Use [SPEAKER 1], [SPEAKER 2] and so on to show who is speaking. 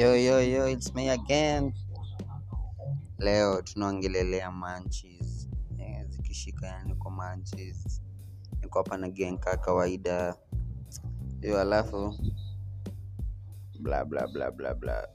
[SPEAKER 1] Yo, yo, yo, it's me again. Leo tunaongelelea manchis eh, zikishika yani kwa manchis. Niko hapa na genka kawaida. hiyo alafu bla bla bla bla bla.